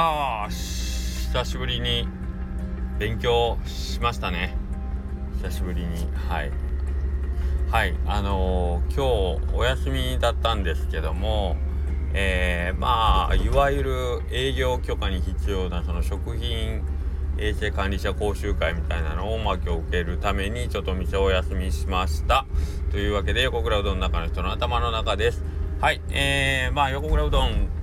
ああ久しぶりに勉強しましたね。久しぶりにはい。はいあのー、今日お休みだったんですけどもえー、まあいわゆる営業許可に必要なその食品衛生管理者講習会みたいなのを、まあ、今日受けるためにちょっと店をお休みしました。というわけで横倉うどんの中の人の頭の中です。はいえー、まあ横倉うどん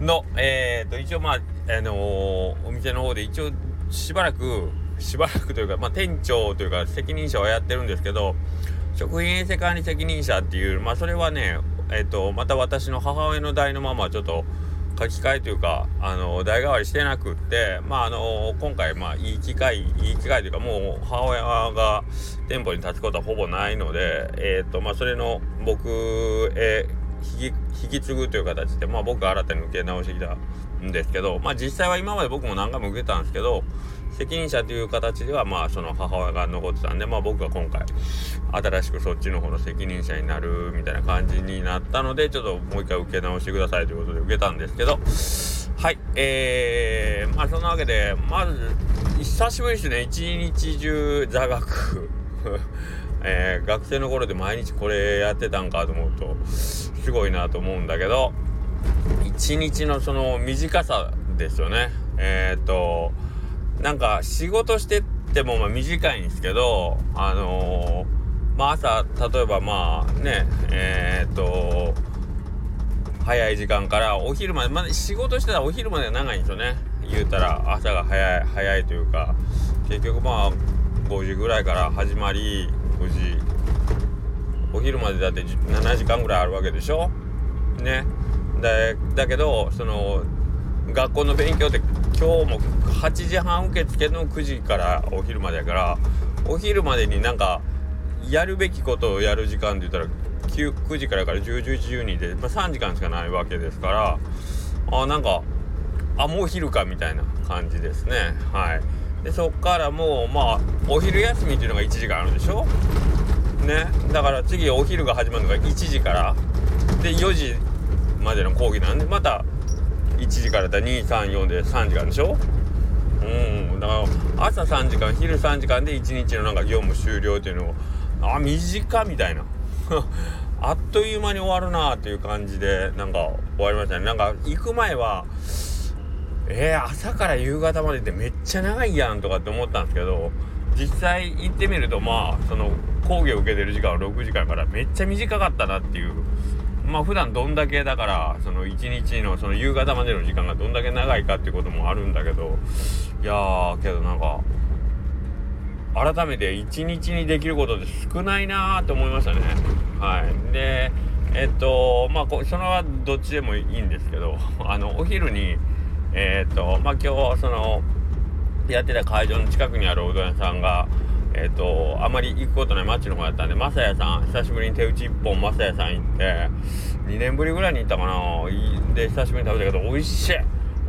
の、えーと、一応まあ、あのー、お店の方で一応しばらくしばらくというか、まあ、店長というか責任者はやってるんですけど食品衛生管理責任者っていうまあそれはねえっ、ー、とまた私の母親の代のままちょっと書き換えというかあの代替わりしてなくってまああの今回まあいい機会いい機会というかもう母親が店舗に立つことはほぼないのでえっ、とまあそれの僕へ引き引き継ぐという形で、まあ、僕が新たに受け直してきたんですけど、まあ、実際は今まで僕も何回も受けたんですけど責任者という形ではまあその母親が残ってたんで、まあ、僕が今回新しくそっちの方の責任者になるみたいな感じになったのでちょっともう一回受け直してくださいということで受けたんですけどはいえー、まあそんなわけでまず久しぶりですね。一日中座学。えー、学生の頃で毎日これやってたんかと思うとすごいなと思うんだけど一日のその短さですよね。えっ、となんか仕事してってもまあ短いんですけどあのー、まあ朝例えばまあねえっ、と早い時間からお昼までまだ仕事してたらお昼まで長いんですよね。言うたら朝が早い早いというか結局まあ5時ぐらいから始まり時お昼までだって7時間ぐらいあるわけでしょ？ね。だだけどその学校の勉強って今日も8時半受付の9時からお昼までやからお昼までになんかやるべきことをやる時間で言ったら 9, 9時からから10、11、12で、まあ、3時間しかないわけですからあなんかあもう昼かみたいな感じですね。はい。でそっからもうまあお昼休みっていうのが1時間あるでしょ？ね。だから次お昼が始まるのが1時から。で4時までの講義なんでまた1時からだ234で3時間でしょ？うんだから朝3時間昼3時間で1日のなんか業務終了っていうのをあ短みたいな。あっという間に終わるなっていう感じでなんか終わりましたね。なんか行く前はえー、朝から夕方までってめっちゃ長いやんとかって思ったんですけど実際行ってみるとまあその講義を受けてる時間は6時間からめっちゃ短かったなっていう。まあ普段どんだけだからその一日のその夕方までの時間がどんだけ長いかっていうこともあるんだけどいやーけどなんか改めて一日にできることって少ないなーって思いましたね。はい。でえっとまあそれはどっちでもいいんですけどあのお昼にえっとまあ今日そのやってた会場の近くにあるうどん屋さんがえっ、とあまり行くことない町の方やったんでまさやさん久しぶりに手打ち1本まさやさん行って2年ぶりぐらいに行ったかな。で久しぶりに食べたけど美味しい。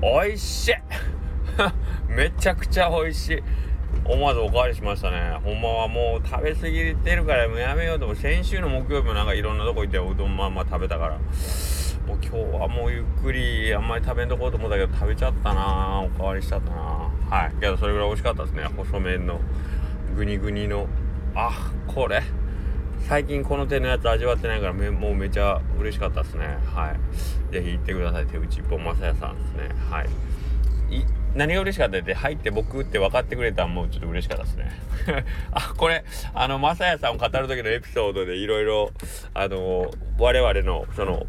美味しい。めちゃくちゃ美味しい。思わずおかわりしましたね。ほんまはもう食べ過ぎてるからもうやめようと。思先週の木曜日もなんかいろんなとこ行ってうどんまんま食べたから。もう今日はもうゆっくりあんまり食べんとこうと思ったけど食べちゃったなおかわりしちゃったな。はい。けどそれぐらい美味しかったですね。細麺のグニグニの。あこれ。最近この手のやつ味わってないからめもうめちゃ嬉しかったですね。はい。是非行ってください。手打ち一本正也さんですね。はい。何が嬉しかったって入って僕って分かってくれたんもうちょっと嬉しかったですね。あこれあの正也さんを語る時のエピソードでいろいろあの我々のその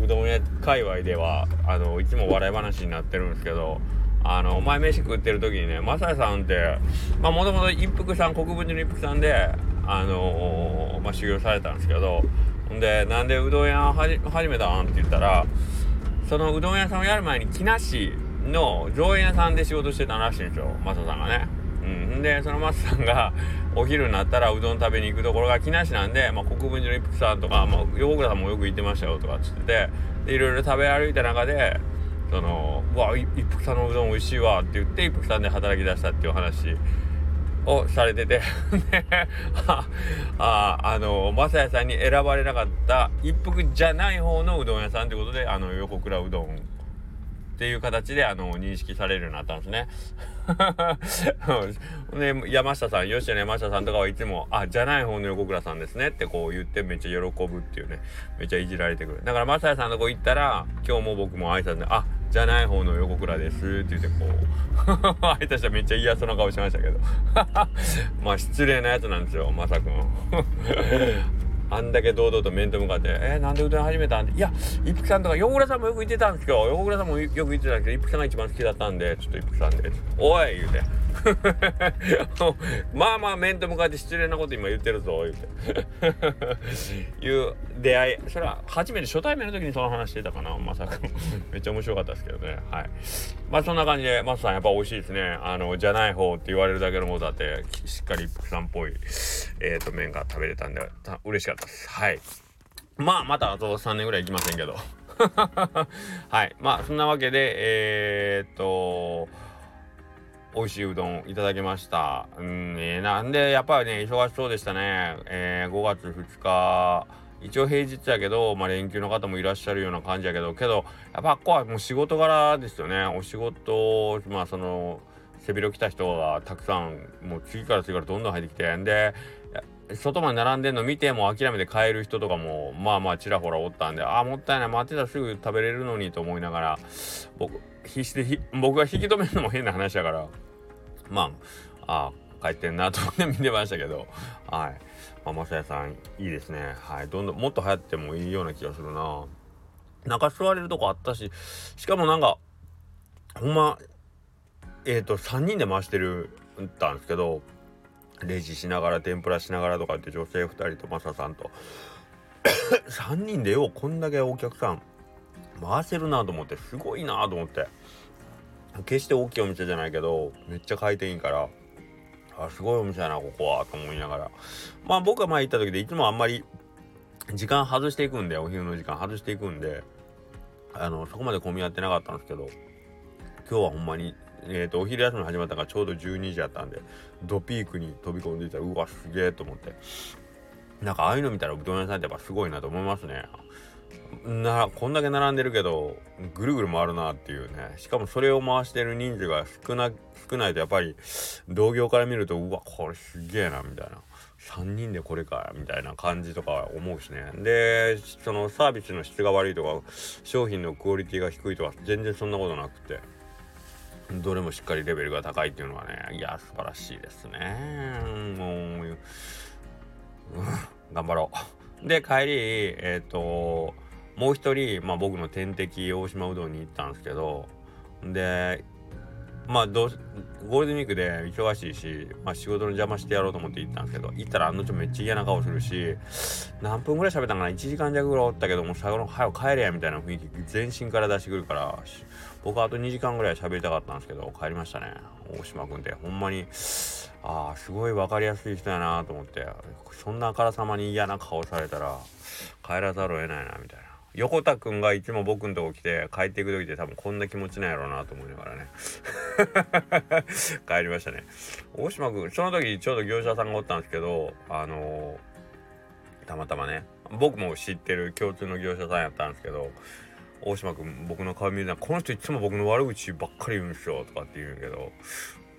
うどん屋界隈ではあのいつも笑い話になってるんですけどあのお前飯食ってる時にねマサヤさんってもともと一服さん国分寺の一服さんであのー、まあ修行されたんですけどほんでなんでうどん屋始めたんって言ったらそのうどん屋さんをやる前に木梨の造園屋さんで仕事してたらしいんですよマサさんがね。うん、でそのマサさんがお昼になったらうどん食べに行くところが木梨なんで、まあ、国分寺の一服さんとか、まあ、横倉さんもよく行ってましたよとかっつっててでいろいろ食べ歩いた中でその「うわ一服さんのうどん美味しいわ」って言って一服さんで働き出したっていう話をされてて あああの正也さんに選ばれなかった一服じゃない方のうどん屋さんってことであの横倉うどんっていう形であの認識されるようになったんですね。で山下さん吉野山下さんとかはいつも「あじゃない方の横倉さんですね」ってこう言ってめっちゃ喜ぶっていうね。めっちゃいじられてくる。だから正也さんのとこ行ったら今日も僕も挨拶で「あじゃない方の横倉です」って言ってこう 相手したらめっちゃ嫌そうな顔しましたけど。まあ失礼なやつなんですよまさくん。あんだけ堂々と面と向かって「えー、なんでうどん始めたん?」って「いや一服さんとか横倉さんもよく言ってたんですけど横倉さんもよく言ってたんですけど一服さんが一番好きだったんでちょっと一服さんで「おい!」言うて。まあまあ面と向かって失礼なこと今言ってるぞ言うて。いう出会い。それは初めて初対面の時にその話してたかなまさか。めっちゃ面白かったですけどね。はい。まあそんな感じでマスさんやっぱ美味しいですね。あのじゃない方って言われるだけのことだってしっかり一服さんっぽいえっ、ー、と麺が食べれたんで嬉しかった。ですはいまあまたあと3年ぐらい行きませんけど はいまあそんなわけでえー、っと美味しいうどんいただきました。うん、えー、なんで、やっぱりね、忙しそうでしたね。えー、5月2日、一応平日やけど、まあ、連休の方もいらっしゃるような感じやけど、けど、やっぱここはもう仕事柄ですよね。お仕事、まあ、その、背広来た人がたくさん、もう次から次からどんどん入ってきて、んで、外まで並んでんの見ても諦めて帰る人とかもまあまあちらほらおったんでああもったいない。待ってたらすぐ食べれるのにと思いながら僕必死で僕が引き止めるのも変な話だからまあああ帰ってんなと思って見てましたけどはい。まあ、まさやさんいいですね。はい。どんどんもっと流行ってもいいような気がするな。中座れるとこあったししかもなんかほんまえっ、ー、と3人で回してるたんですけどレジしながら天ぷらしながらとかって女性2人とマサさんと。3人でようこんだけお客さん。回せるなと思ってすごいなと思って。決して大きいお店じゃないけどめっちゃ回転いいから。あすごいお店やなここはと思いながら。まあ僕が前行った時でいつもあんまり時間外していくんでお昼の時間外していくんであのそこまで混み合ってなかったんですけど今日はほんまにえーと、お昼休み始まったからちょうど12時やったんでドピークに飛び込んでいた。らうわすげえと思って。なんかああいうの見たらうどん屋さんってやっぱすごいなと思いますね。なこんだけ並んでるけどぐるぐる回るなっていうね。しかもそれを回してる人数が少な少ないとやっぱり同業から見るとうわこれすげえなみたいな。3人でこれかみたいな感じとか思うしね。でそのサービスの質が悪いとか商品のクオリティが低いとか全然そんなことなくて。どれもしっかりレベルが高いっていうのはねいや素晴らしいですね。もう、頑張ろう。で帰りえっ、ー、ともう一人、まあ、僕の天敵大島うどんに行ったんですけどでまあどうゴールデンウィークで忙しいし、まあ、仕事の邪魔してやろうと思って行ったんですけど行ったらあのちょめっちゃ嫌な顔するし何分ぐらい喋ったんかな？1時間弱ぐらいおったけども最後の「早く帰れや」みたいな雰囲気全身から出してくるから僕はあと2時間ぐらい喋りたかったんですけど帰りましたね大島君ってほんまにああすごい分かりやすい人やなと思ってそんなあからさまに嫌な顔されたら帰らざるを得ないなみたいな。横田くんがいつも僕んとこ来て帰っていく時って多分こんな気持ちなんやろうなと思いながらね。帰りましたね。大島くんその時ちょうど業者さんがおったんですけどあのー、たまたまね僕も知ってる共通の業者さんやったんですけど大島くん僕の顔見るなこの人いつも僕の悪口ばっかり言うんですよとかって言うんけど、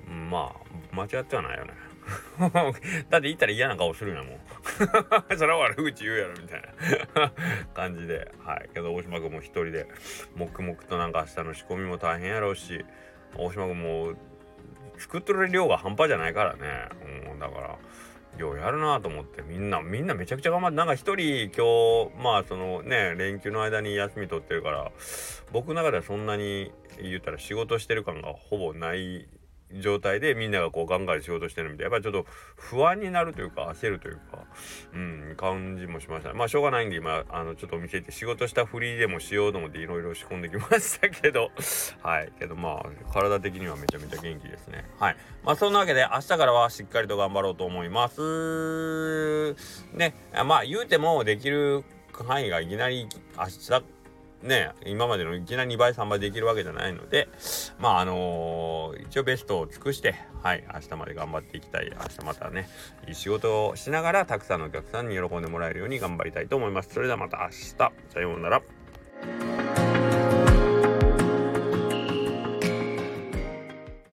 まあ間違ってはないよね。だって言ったら嫌な顔するんやもん それは悪口言うやろみたいな感じで。はい。けど大島君も一人で黙々となんか明日の仕込みも大変やろうし大島君も作ってる量が半端じゃないからね、うん、だからようやるなと思って。みんなみんなめちゃくちゃ頑張ってなんか一人今日まあそのね連休の間に休み取ってるから僕の中ではそんなに言ったら仕事してる感がほぼない状態でみんながこうガンガン仕事してるみたいな。やっぱりちょっと不安になるというか焦るというか。うん感じもしましたまあしょうがないんで今あのちょっとお店行って仕事したふりでもしようと思っていろいろ仕込んできましたけど。はい。けどまあ体的にはめちゃめちゃ元気ですね。はい。まあそんなわけで明日からはしっかりと頑張ろうと思います。ね。まあ言うてもできる範囲がいきなり明日ね今までのいきなり2倍3倍できるわけじゃないのでまああのー、一応ベストを尽くしてはい明日まで頑張っていきたい。明日またねいい仕事をしながらたくさんのお客さんに喜んでもらえるように頑張りたいと思います。それではまた明日。さようなら。